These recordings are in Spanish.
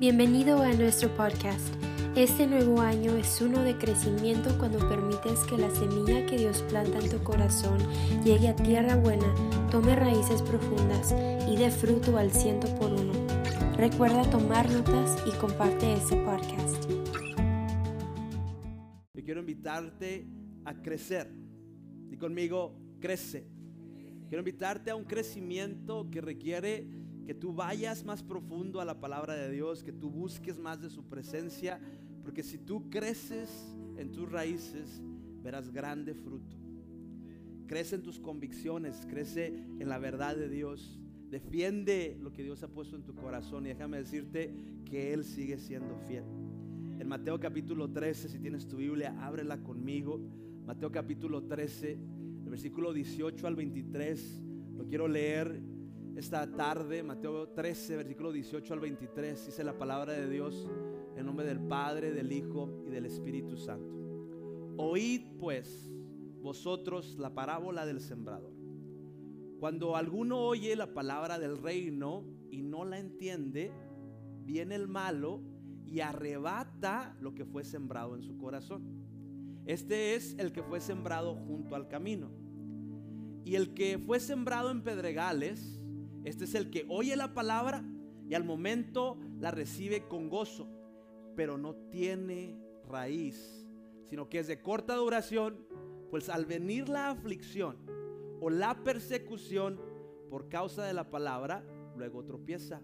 Bienvenido a nuestro podcast. Este nuevo año es uno de crecimiento cuando permites que la semilla que Dios planta en tu corazón llegue a tierra buena, tome raíces profundas y dé fruto al ciento por uno. Recuerda tomar notas y comparte este podcast. Yo quiero invitarte a crecer. Y conmigo, crece. Quiero invitarte a un crecimiento que requiere que tú vayas más profundo a la palabra de Dios, que tú busques más de su presencia, porque si tú creces en tus raíces, verás grande fruto. Crece en tus convicciones, crece en la verdad de Dios. Defiende lo que Dios ha puesto en tu corazón y déjame decirte que Él sigue siendo fiel. En Mateo capítulo 13, si tienes tu Biblia, ábrela conmigo. Mateo capítulo 13, el versículo 18 al 23, lo quiero leer esta tarde, Mateo 13, versículo 18 al 23, dice la palabra de Dios en nombre del Padre, del Hijo y del Espíritu Santo. Oíd pues vosotros la parábola del sembrador. Cuando alguno oye la palabra del reino y no la entiende, viene el malo y arrebata lo que fue sembrado en su corazón. Este es el que fue sembrado junto al camino. Y el que fue sembrado en pedregales, este es el que oye la palabra y al momento la recibe con gozo, pero no tiene raíz, sino que es de corta duración, pues al venir la aflicción o la persecución por causa de la palabra, luego tropieza.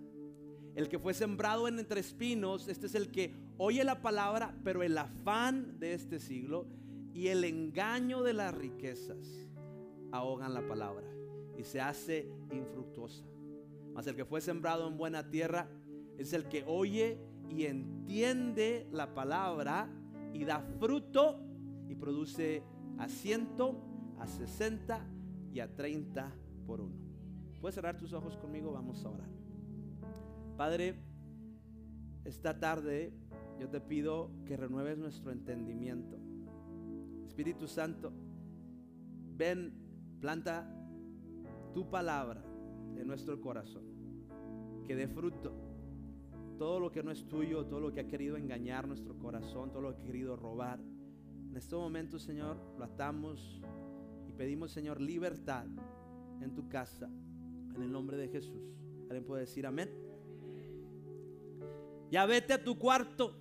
El que fue sembrado en entre espinos, este es el que oye la palabra, pero el afán de este siglo y el engaño de las riquezas ahogan la palabra y se hace infructuosa. Mas el que fue sembrado en buena tierra es el que oye y entiende la palabra y da fruto y produce a ciento, a sesenta y a treinta por uno. ¿Puedes cerrar tus ojos conmigo? Vamos a orar. Padre, esta tarde yo te pido que renueves nuestro entendimiento. Espíritu Santo, ven, planta tu palabra en nuestro corazón. Que dé fruto. Todo lo que no es tuyo, todo lo que ha querido engañar nuestro corazón, todo lo que ha querido robar. En este momento, Señor, lo atamos y pedimos, Señor, libertad en tu casa. En el nombre de Jesús. ¿Alguien puede decir amén? Ya vete a tu cuarto.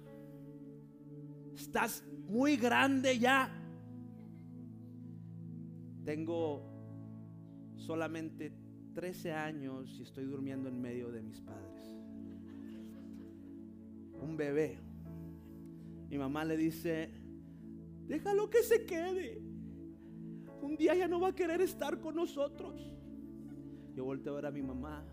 Estás muy grande ya. Tengo solamente 13 años y estoy durmiendo en medio de mis padres. Un bebé. Mi mamá le dice, déjalo que se quede. Un día ya no va a querer estar con nosotros. Yo volteo a ver a mi mamá.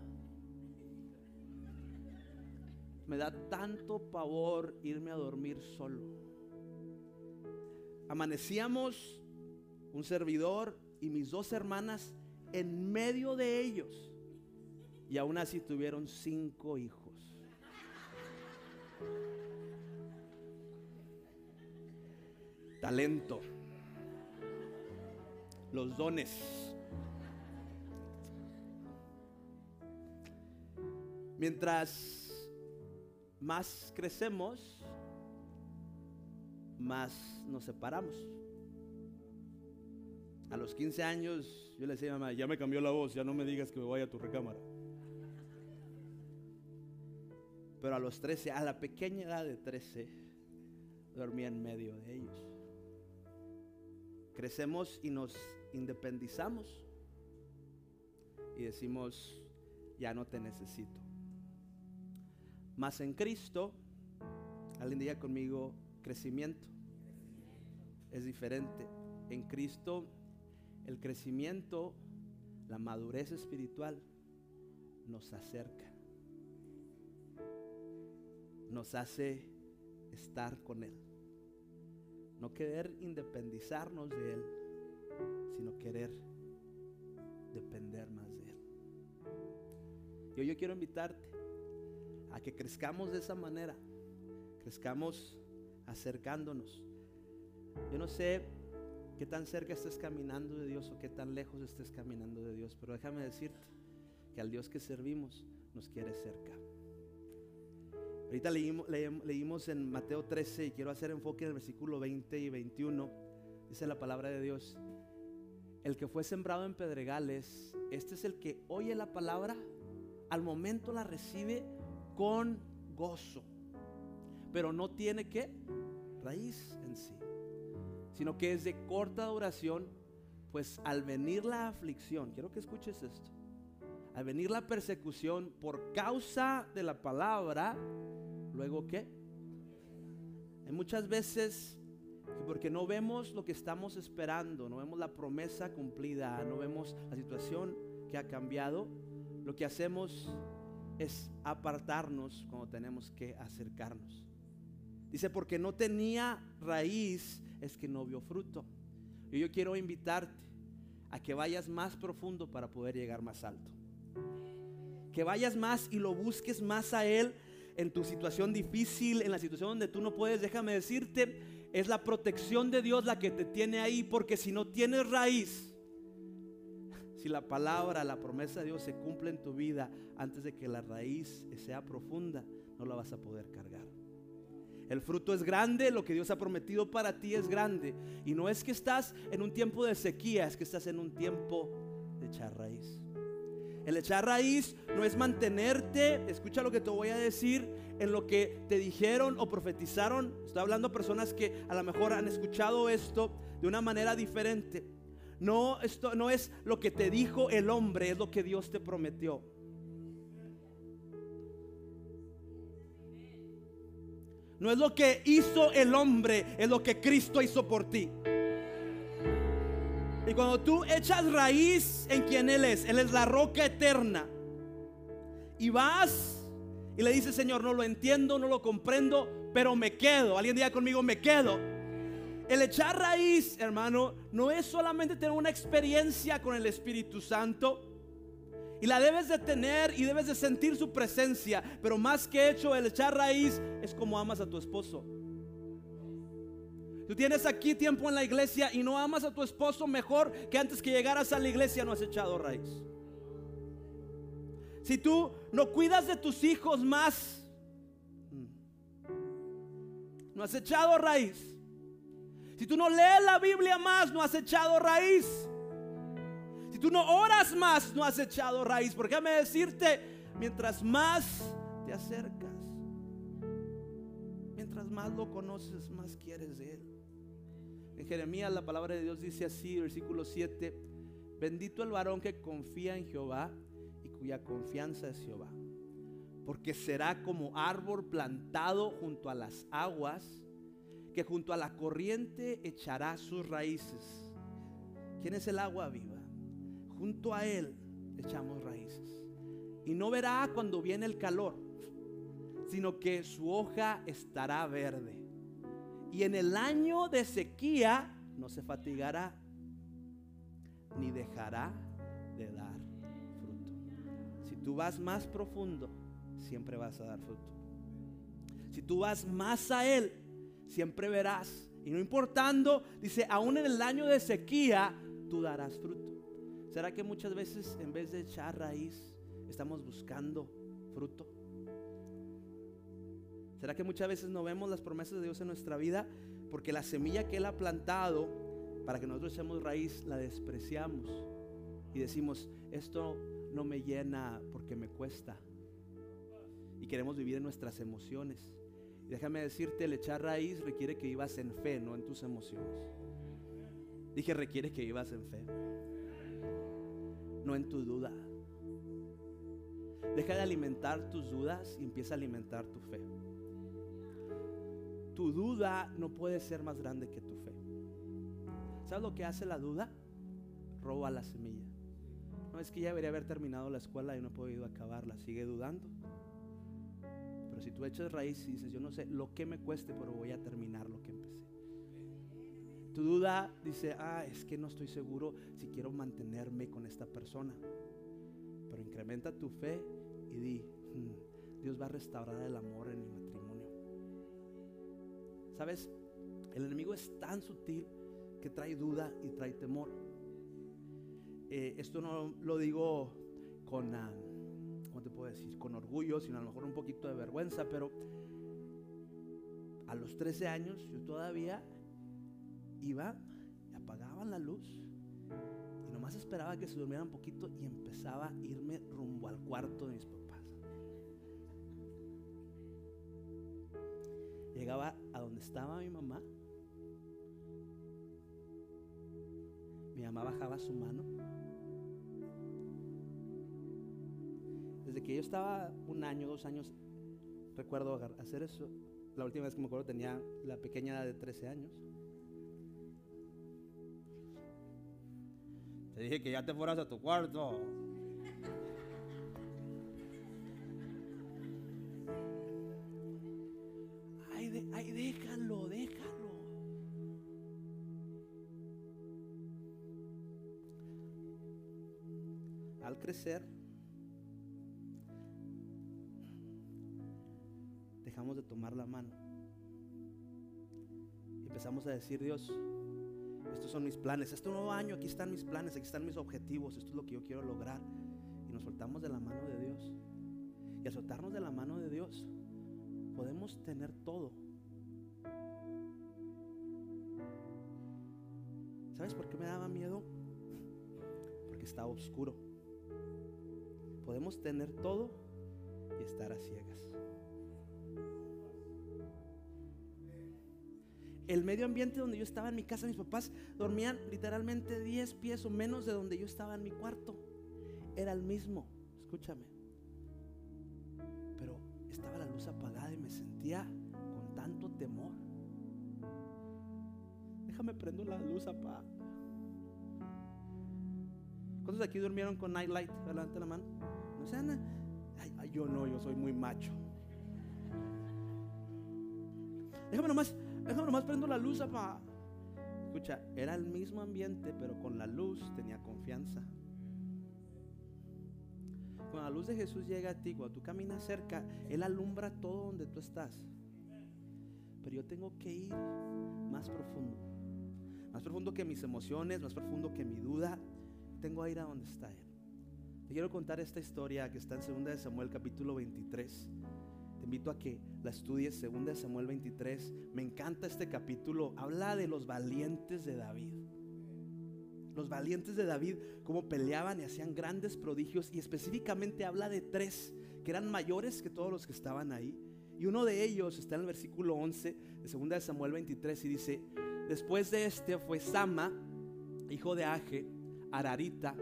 Me da tanto pavor irme a dormir solo. Amanecíamos un servidor y mis dos hermanas en medio de ellos. Y aún así tuvieron cinco hijos. Talento. Los dones. Mientras más crecemos, más nos separamos. A los 15 años yo le decía a mamá, ya me cambió la voz, ya no me digas que me vaya a tu recámara. Pero a los 13, a la pequeña edad de 13, dormía en medio de ellos. Crecemos y nos independizamos y decimos, ya no te necesito. Más en Cristo, alguien diga conmigo, crecimiento. Es diferente. En Cristo el crecimiento, la madurez espiritual nos acerca, nos hace estar con Él. No querer independizarnos de Él, sino querer depender más de Él. Yo quiero invitarte a que crezcamos de esa manera, crezcamos acercándonos. Yo no sé qué tan cerca estés caminando de Dios o qué tan lejos estés caminando de Dios. Pero déjame decirte que al Dios que servimos nos quiere cerca. Ahorita leímos, leímos en Mateo 13 y quiero hacer enfoque en el versículo 20 y 21. Dice la palabra de Dios. El que fue sembrado en pedregales, este es el que oye la palabra, al momento la recibe con gozo, pero no tiene que raíz en sí, sino que es de corta duración, pues al venir la aflicción, quiero que escuches esto, al venir la persecución por causa de la palabra, luego qué? Hay muchas veces que porque no vemos lo que estamos esperando, no vemos la promesa cumplida, no vemos la situación que ha cambiado, lo que hacemos es apartarnos cuando tenemos que acercarnos. Dice, porque no tenía raíz, es que no vio fruto. Y yo quiero invitarte a que vayas más profundo para poder llegar más alto. Que vayas más y lo busques más a Él en tu situación difícil, en la situación donde tú no puedes. Déjame decirte, es la protección de Dios la que te tiene ahí, porque si no tienes raíz, si la palabra, la promesa de Dios se cumple en tu vida antes de que la raíz sea profunda, no la vas a poder cargar. El fruto es grande, lo que Dios ha prometido para ti es grande. Y no es que estás en un tiempo de sequía, es que estás en un tiempo de echar raíz. El echar raíz no es mantenerte, escucha lo que te voy a decir, en lo que te dijeron o profetizaron. Estoy hablando a personas que a lo mejor han escuchado esto de una manera diferente. No, esto no es lo que te dijo el hombre, es lo que Dios te prometió. No es lo que hizo el hombre, es lo que Cristo hizo por ti. Y cuando tú echas raíz en quien Él es, Él es la roca eterna. Y vas y le dices, Señor, no lo entiendo, no lo comprendo, pero me quedo. Alguien diga conmigo, me quedo. El echar raíz, hermano, no es solamente tener una experiencia con el Espíritu Santo. Y la debes de tener y debes de sentir su presencia. Pero más que hecho, el echar raíz es como amas a tu esposo. Tú tienes aquí tiempo en la iglesia y no amas a tu esposo mejor que antes que llegaras a la iglesia no has echado raíz. Si tú no cuidas de tus hijos más, mm, no has echado raíz. Si tú no lees la Biblia más, no has echado raíz. Si tú no oras más, no has echado raíz. Porque déjame decirte, mientras más te acercas, mientras más lo conoces, más quieres de Él. En Jeremías la palabra de Dios dice así, versículo 7, bendito el varón que confía en Jehová y cuya confianza es Jehová. Porque será como árbol plantado junto a las aguas que junto a la corriente echará sus raíces. ¿Quién es el agua viva? Junto a él echamos raíces. Y no verá cuando viene el calor, sino que su hoja estará verde. Y en el año de sequía no se fatigará, ni dejará de dar fruto. Si tú vas más profundo, siempre vas a dar fruto. Si tú vas más a Él, siempre verás. Y no importando, dice, aún en el año de sequía, tú darás fruto. ¿Será que muchas veces en vez de echar raíz, estamos buscando fruto? ¿Será que muchas veces no vemos las promesas de Dios en nuestra vida? Porque la semilla que Él ha plantado para que nosotros echemos raíz, la despreciamos. Y decimos, esto no me llena porque me cuesta. Y queremos vivir en nuestras emociones déjame decirte, el echar raíz requiere que vivas en fe, no en tus emociones. Dije, requiere que vivas en fe, no en tu duda. Deja de alimentar tus dudas y empieza a alimentar tu fe. Tu duda no puede ser más grande que tu fe. ¿Sabes lo que hace la duda? Roba la semilla. No es que ya debería haber terminado la escuela y no he podido acabarla. Sigue dudando. Pero si tú echas raíz y dices, yo no sé lo que me cueste, pero voy a terminar lo que empecé. Tu duda dice, ah, es que no estoy seguro si quiero mantenerme con esta persona. Pero incrementa tu fe y di, hmm, Dios va a restaurar el amor en mi matrimonio. ¿Sabes? El enemigo es tan sutil que trae duda y trae temor. Eh, esto no lo digo con, ah, ¿cómo te puedo decir? Con orgullo, sino a lo mejor un poquito de vergüenza, pero a los 13 años yo todavía iba, apagaban la luz y nomás esperaba que se durmiera un poquito y empezaba a irme rumbo al cuarto de mis papás. Llegaba a donde estaba mi mamá. Mi mamá bajaba su mano. Desde que yo estaba un año, dos años, recuerdo hacer eso. La última vez que me acuerdo tenía la pequeña edad de 13 años. Te dije que ya te fueras a tu cuarto. Ay, ay, déjalo, déjalo. Al crecer, dejamos de tomar la mano. Empezamos a decir, Dios, estos son mis planes. Este nuevo año, aquí están mis planes, aquí están mis objetivos. Esto es lo que yo quiero lograr. Y nos soltamos de la mano de Dios. Y al soltarnos de la mano de Dios, podemos tener todo. ¿Sabes por qué me daba miedo? Porque estaba oscuro. Podemos tener todo y estar a ciegas. El medio ambiente donde yo estaba en mi casa, mis papás dormían literalmente 10 pies o menos de donde yo estaba en mi cuarto. Era el mismo, escúchame. Pero estaba la luz apagada y me sentía con tanto temor. Déjame prendo la luz, papá. ¿Cuántos de aquí durmieron con nightlight? Levante la mano. No sé, ay, yo no, yo soy muy macho. Déjame nomás Déjame nomás prendo la luz, papá. Escucha, era el mismo ambiente, pero con la luz tenía confianza. Cuando la luz de Jesús llega a ti, cuando tú caminas cerca, Él alumbra todo donde tú estás. Pero yo tengo que ir más profundo. Más profundo que mis emociones, más profundo que mi duda. Tengo que ir a donde está Él. Te quiero contar esta historia que está en 2 de Samuel capítulo 23 invito a que la estudies, 2 Samuel 23. Me encanta este capítulo. Habla de los valientes de David. Los valientes de David, cómo peleaban y hacían grandes prodigios. Y específicamente habla de tres que eran mayores que todos los que estaban ahí. Y uno de ellos está en el versículo 11 de 2 de Samuel 23 y dice, después de este fue Sama, hijo de Aje, Ararita,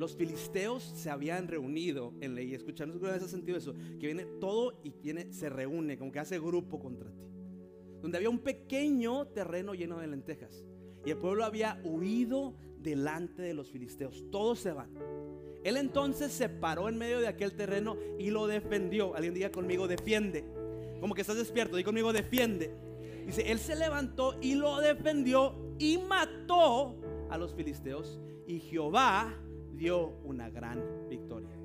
los filisteos se habían reunido en ley. Escucha, no ese sentido eso, que viene todo y viene, se reúne, como que hace grupo contra ti. Donde había un pequeño terreno lleno de lentejas. Y el pueblo había huido delante de los filisteos. Todos se van. Él entonces se paró en medio de aquel terreno y lo defendió. Alguien diga conmigo, defiende. Como que estás despierto, diga conmigo, defiende. Dice, él se levantó y lo defendió y mató a los filisteos. Y Jehová dio una gran victoria.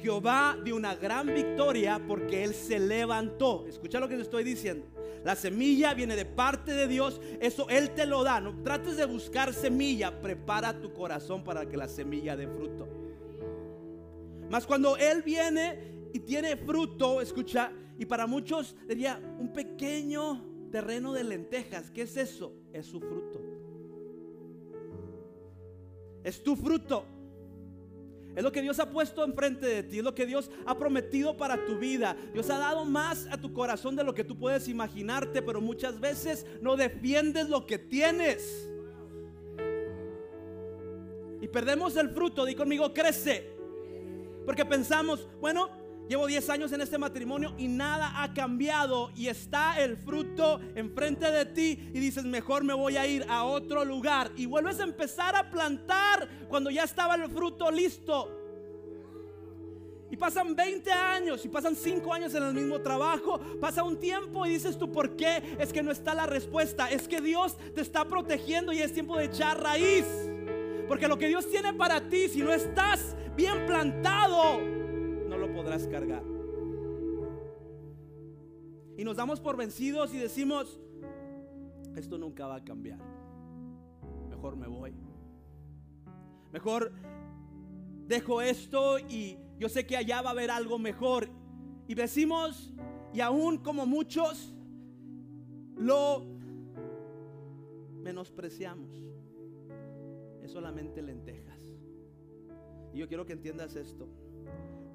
Jehová dio una gran victoria porque Él se levantó. Escucha lo que te estoy diciendo. La semilla viene de parte de Dios. Eso Él te lo da. No trates de buscar semilla. Prepara tu corazón para que la semilla dé fruto. Mas cuando Él viene y tiene fruto, escucha, y para muchos diría un pequeño terreno de lentejas. ¿Qué es eso? Es su fruto. Es tu fruto. Es lo que Dios ha puesto enfrente de ti. Es lo que Dios ha prometido para tu vida. Dios ha dado más a tu corazón de lo que tú puedes imaginarte. Pero muchas veces no defiendes lo que tienes. Y perdemos el fruto. Di conmigo, crece. Porque pensamos, bueno, llevo 10 años en este matrimonio y nada ha cambiado. Y está el fruto enfrente de ti. Y dices, mejor me voy a ir a otro lugar. Y vuelves a empezar a plantar cuando ya estaba el fruto listo. Y pasan 20 años y pasan 5 años en el mismo trabajo. Pasa un tiempo y dices tú, ¿por qué? Es que no está la respuesta. Es que Dios te está protegiendo y es tiempo de echar raíz. Porque lo que Dios tiene para ti, si no estás bien plantado, podrás cargar. Y nos damos por vencidos y decimos, esto nunca va a cambiar. Mejor me voy. Mejor dejo esto y yo sé que allá va a haber algo mejor. Y decimos, y aún como muchos, lo menospreciamos. Es solamente lentejas. Y yo quiero que entiendas esto.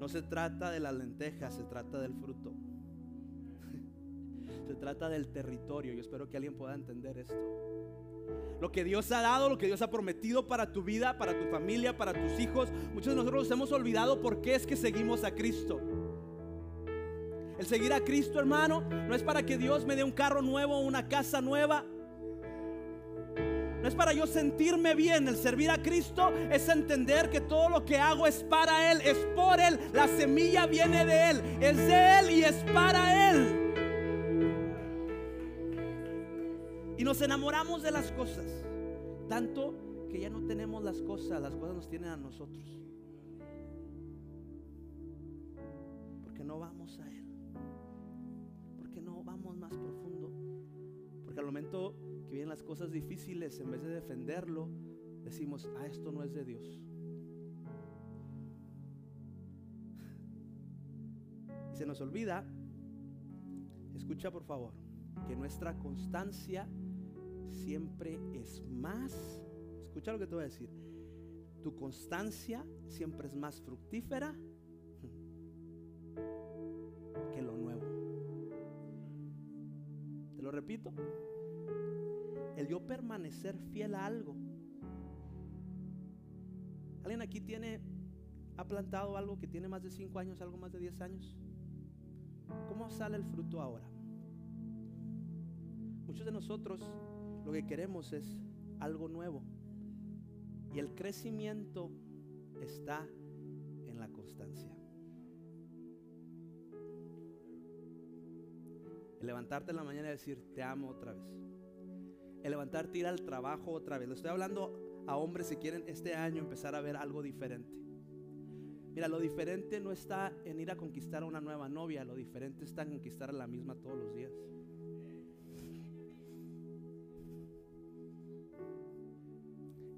No se trata de las lentejas, se trata del fruto. se trata del territorio. Yo espero que alguien pueda entender esto. Lo que Dios ha dado, lo que Dios ha prometido para tu vida, para tu familia, para tus hijos. Muchos de nosotros nos hemos olvidado por qué es que seguimos a Cristo. El seguir a Cristo, hermano, no es para que Dios me dé un carro nuevo una casa nueva. Es para yo sentirme bien. El servir a Cristo es entender que todo lo que hago es para Él, es por Él. La semilla viene de Él, es de Él y es para Él. Y nos enamoramos de las cosas. Tanto que ya no tenemos las cosas, las cosas nos tienen a nosotros. Porque no vamos a Él. Porque no vamos más profundo. Porque al momento que vienen las cosas difíciles, en vez de defenderlo, decimos, ah, esto no es de Dios. Y se nos olvida, escucha por favor, que nuestra constancia siempre es más, escucha lo que te voy a decir, tu constancia siempre es más fructífera que lo nuevo. Te lo repito, el yo permanecer fiel a algo. ¿Alguien aquí tiene, ha plantado algo que tiene más de 5 años, algo más de 10 años? ¿Cómo sale el fruto ahora? Muchos de nosotros lo que queremos es algo nuevo. Y el crecimiento está en la constancia. El levantarte en la mañana y decir, te amo otra vez. El levantarte, ir al trabajo otra vez. Le estoy hablando a hombres si quieren este año empezar a ver algo diferente. Mira, lo diferente no está en ir a conquistar a una nueva novia, lo diferente está en conquistar a la misma todos los días.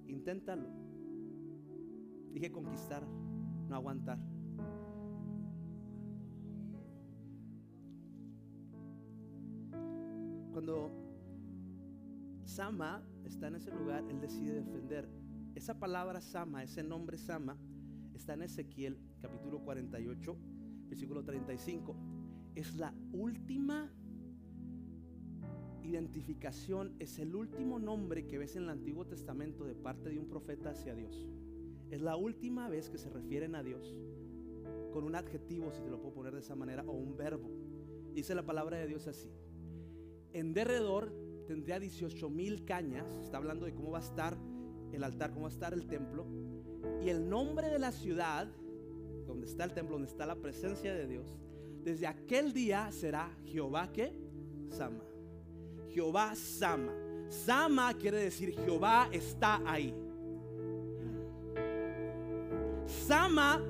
Inténtalo. Dije conquistar, no aguantar. Cuando Sama está en ese lugar, él decide defender. Esa palabra Sama, ese nombre Sama, está en Ezequiel capítulo 48, versículo 35. Es la última identificación, es el último nombre que ves en el Antiguo Testamento de parte de un profeta hacia Dios. Es la última vez que se refieren a Dios con un adjetivo, si te lo puedo poner de esa manera, o un verbo. Dice la palabra de Dios así. En derredor tendría 18 mil cañas. Está hablando de cómo va a estar el altar, cómo va a estar el templo. Y el nombre de la ciudad, donde está el templo, donde está la presencia de Dios, desde aquel día será Jehová que Sama. Jehová Sama. Sama quiere decir Jehová está ahí. Sama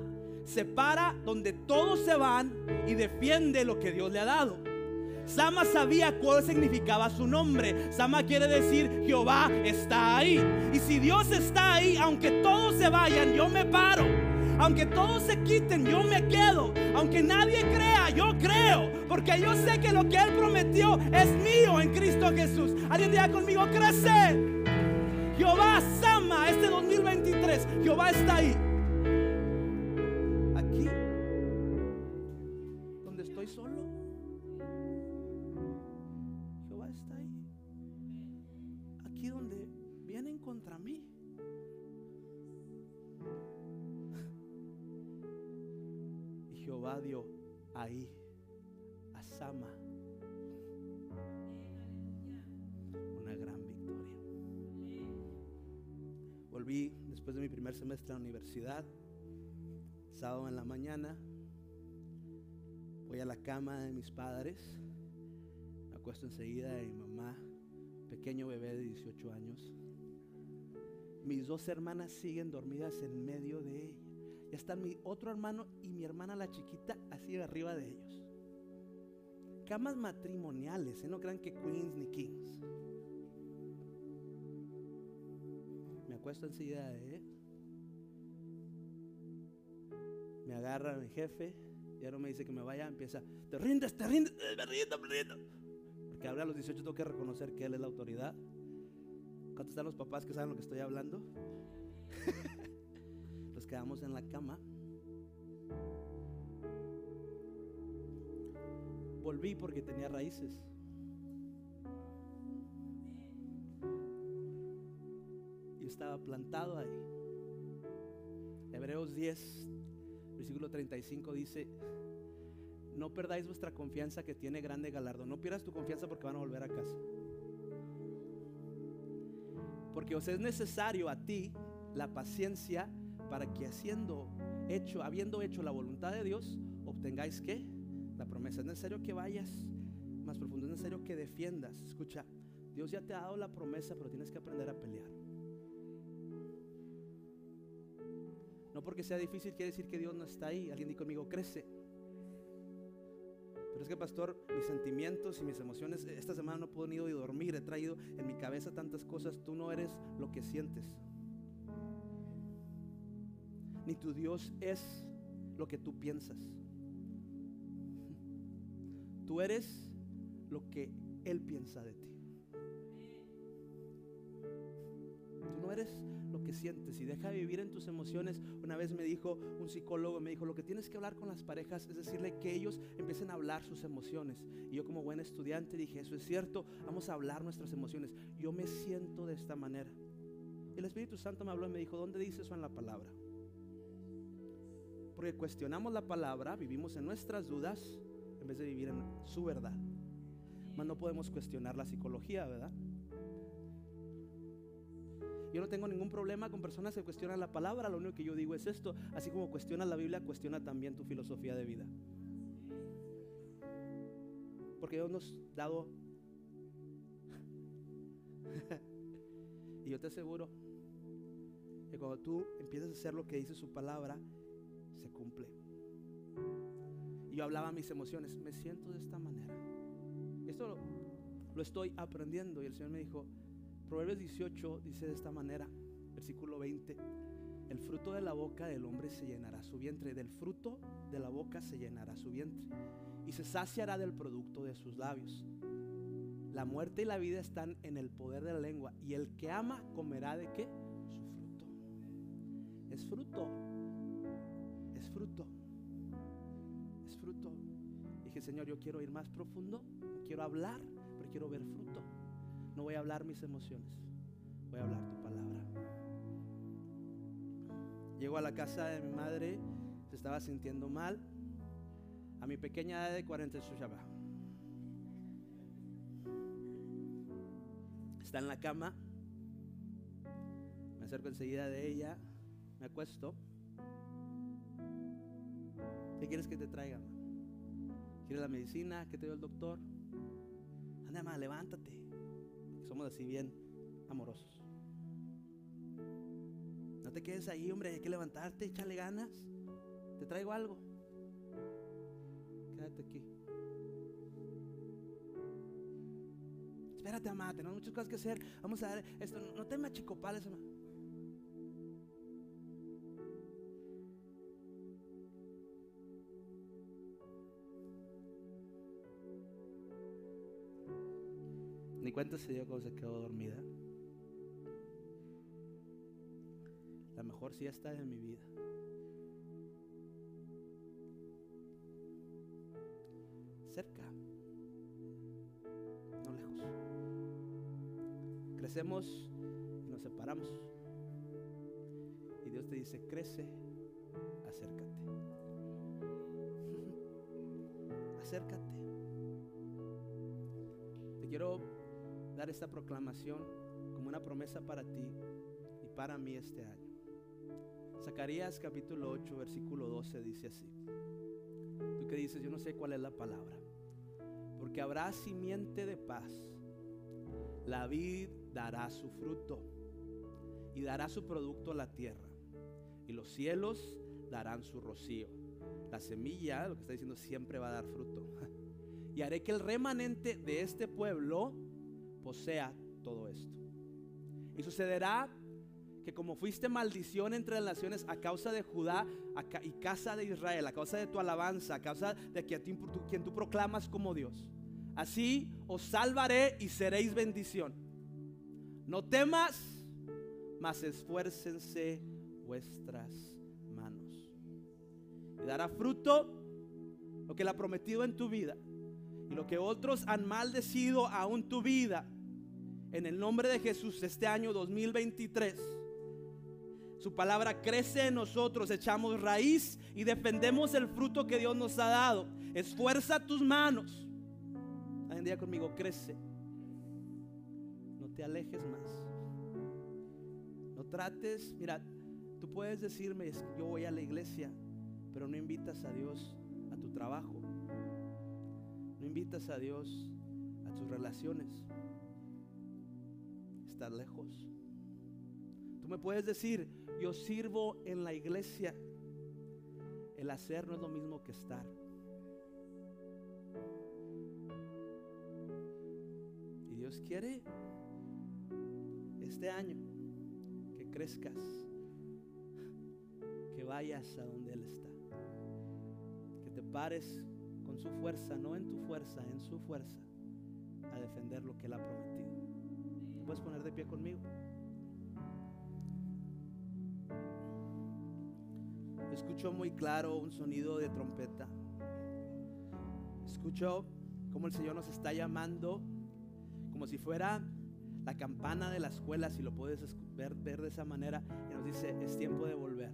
se para donde todos se van y defiende lo que Dios le ha dado. Sama sabía cuál significaba su nombre. Sama quiere decir Jehová está ahí. Y si Dios está ahí, aunque todos se vayan, yo me paro. Aunque todos se quiten, yo me quedo. Aunque nadie crea, yo creo. Porque yo sé que lo que Él prometió es mío en Cristo Jesús. Alguien diga conmigo, crece. Jehová Sama este 2023. Jehová está ahí. Y Jehová dio ahí a Sama una gran victoria. Volví después de mi primer semestre a la universidad, sábado en la mañana, voy a la cama de mis padres, me acuesto enseguida de mi mamá, pequeño bebé de 18 años. Mis dos hermanas siguen dormidas en medio de ella. Están mi otro hermano y mi hermana la chiquita así arriba de ellos. Camas matrimoniales, ¿eh? no crean que queens ni kings. Me acuesto enseguida de él. me agarra mi jefe, ya no me dice que me vaya, empieza, te rindes, te rindes, eh, me rindo, me rindo. Porque ahora a los 18 tengo que reconocer que Él es la autoridad. ¿Cuántos están los papás que saben lo que estoy hablando? Quedamos en la cama. Volví porque tenía raíces. Y estaba plantado ahí. Hebreos 10, versículo 35 dice, no perdáis vuestra confianza que tiene grande galardo. No pierdas tu confianza porque van a volver a casa. Porque os es necesario a ti la paciencia para que haciendo hecho, habiendo hecho la voluntad de Dios, obtengáis que la promesa. Es necesario que vayas más profundo, es necesario que defiendas. Escucha, Dios ya te ha dado la promesa, pero tienes que aprender a pelear. No porque sea difícil quiere decir que Dios no está ahí. Alguien dice conmigo, crece. Pero es que, pastor, mis sentimientos y mis emociones, esta semana no podido ni dormir, he traído en mi cabeza tantas cosas. Tú no eres lo que sientes. Ni tu Dios es lo que tú piensas. Tú eres lo que Él piensa de ti. Tú no eres lo que sientes y deja de vivir en tus emociones. Una vez me dijo un psicólogo, me dijo, lo que tienes que hablar con las parejas es decirle que ellos empiecen a hablar sus emociones. Y yo como buen estudiante dije, eso es cierto, vamos a hablar nuestras emociones. Yo me siento de esta manera. El Espíritu Santo me habló y me dijo, ¿dónde dice eso en la palabra? Porque cuestionamos la palabra, vivimos en nuestras dudas en vez de vivir en su verdad. Mas no podemos cuestionar la psicología, ¿verdad? Yo no tengo ningún problema con personas que cuestionan la palabra, lo único que yo digo es esto, así como cuestiona la Biblia, cuestiona también tu filosofía de vida. Porque Dios nos ha dado y yo te aseguro que cuando tú empiezas a hacer lo que dice su palabra, se cumple. Y yo hablaba mis emociones, me siento de esta manera. Esto lo, lo estoy aprendiendo y el Señor me dijo, Proverbios 18 dice de esta manera, versículo 20, el fruto de la boca del hombre se llenará su vientre, del fruto de la boca se llenará su vientre y se saciará del producto de sus labios. La muerte y la vida están en el poder de la lengua y el que ama comerá de qué? Su fruto. Es fruto. Fruto. Es fruto. Dije, Señor, yo quiero ir más profundo, quiero hablar, pero quiero ver fruto. No voy a hablar mis emociones, voy a hablar tu palabra. Llego a la casa de mi madre, se estaba sintiendo mal. A mi pequeña edad de 40 Shushaba. Está en la cama. Me acerco enseguida de ella. Me acuesto. ¿Qué quieres que te traiga? ¿Quieres la medicina? ¿Qué te dio el doctor? Anda, ma, levántate. Somos así bien amorosos. No te quedes ahí, hombre, hay que levantarte, échale ganas. Te traigo algo. Quédate aquí. Espérate, mamá, tenemos muchas cosas que hacer. Vamos a dar esto. No te machicopales, mamá. Cuenta se dio cuando se quedó dormida. La mejor siesta de mi vida. Cerca, no lejos. Crecemos y nos separamos. Y Dios te dice, crece, acércate. acércate. Te quiero dar esta proclamación como una promesa para ti y para mí este año. Zacarías capítulo 8, versículo 12 dice así. Tú que dices, yo no sé cuál es la palabra. Porque habrá simiente de paz. La vid dará su fruto y dará su producto a la tierra. Y los cielos darán su rocío. La semilla, lo que está diciendo, siempre va a dar fruto. Y haré que el remanente de este pueblo posea todo esto. Y sucederá que como fuiste maldición entre las naciones a causa de Judá y casa de Israel, a causa de tu alabanza, a causa de quien tú, proclamas como Dios, así os salvaré y seréis bendición. No temas, mas esfuércense vuestras manos. Y dará fruto lo que le ha prometido en tu vida y lo que otros han maldecido aún tu vida. En el nombre de Jesús, este año 2023 su palabra crece en nosotros, echamos raíz y defendemos el fruto que Dios nos ha dado. Esfuerza tus manos. Hoy en día conmigo, crece. No te alejes más. No trates, mira, tú puedes decirme, yo voy a la iglesia, pero no invitas a Dios a tu trabajo. No invitas a Dios a tus relaciones. Estás lejos. Tú me puedes decir, yo sirvo en la iglesia. El hacer no es lo mismo que estar. Y Dios quiere este año que crezcas, que vayas a donde Él está, que te pares con su fuerza, no en tu fuerza, en su fuerza, a defender lo que Él ha prometido. Puedes poner de pie conmigo? Escucho muy claro un sonido de trompeta. Escucho como el Señor nos está llamando, como si fuera la campana de la escuela, si lo puedes ver, ver de esa manera, y nos dice, es tiempo de volver.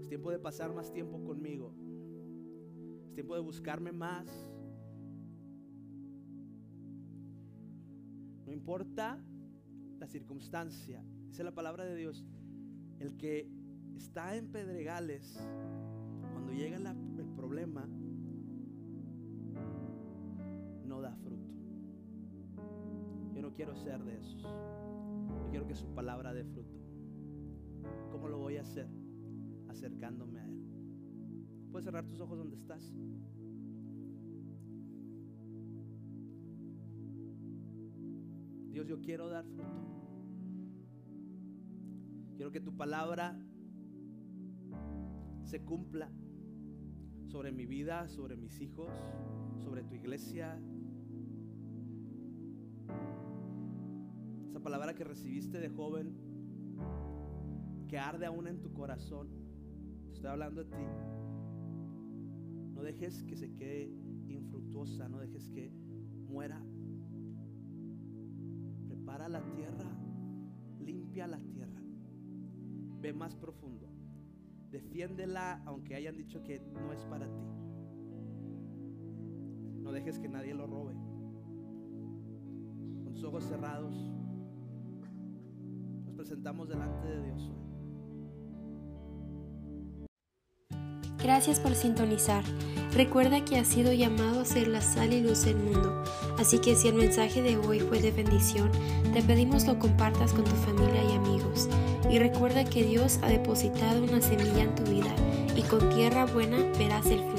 Es tiempo de pasar más tiempo conmigo. Es tiempo de buscarme más. Importa la circunstancia, dice la palabra de Dios, el que está en pedregales, cuando llega el problema, no da fruto. Yo no quiero ser de esos. Yo quiero que su palabra dé fruto. ¿Cómo lo voy a hacer? Acercándome a Él. Puedes cerrar tus ojos donde estás. Yo quiero dar fruto. Quiero que tu palabra se cumpla sobre mi vida, sobre mis hijos, sobre tu iglesia. Esa palabra que recibiste de joven, que arde aún en tu corazón, estoy hablando de ti. No dejes que se quede infructuosa, no dejes que muera. Prepara la tierra, limpia la tierra, ve más profundo. Defiéndela aunque hayan dicho que no es para ti. No dejes que nadie lo robe. Con tus ojos cerrados, nos presentamos delante de Dios hoy. Gracias por sintonizar. Recuerda que has sido llamado a ser la sal y luz del mundo, así que si el mensaje de hoy fue de bendición, te pedimos lo compartas con tu familia y amigos. Y recuerda que Dios ha depositado una semilla en tu vida y con tierra buena verás el fruto.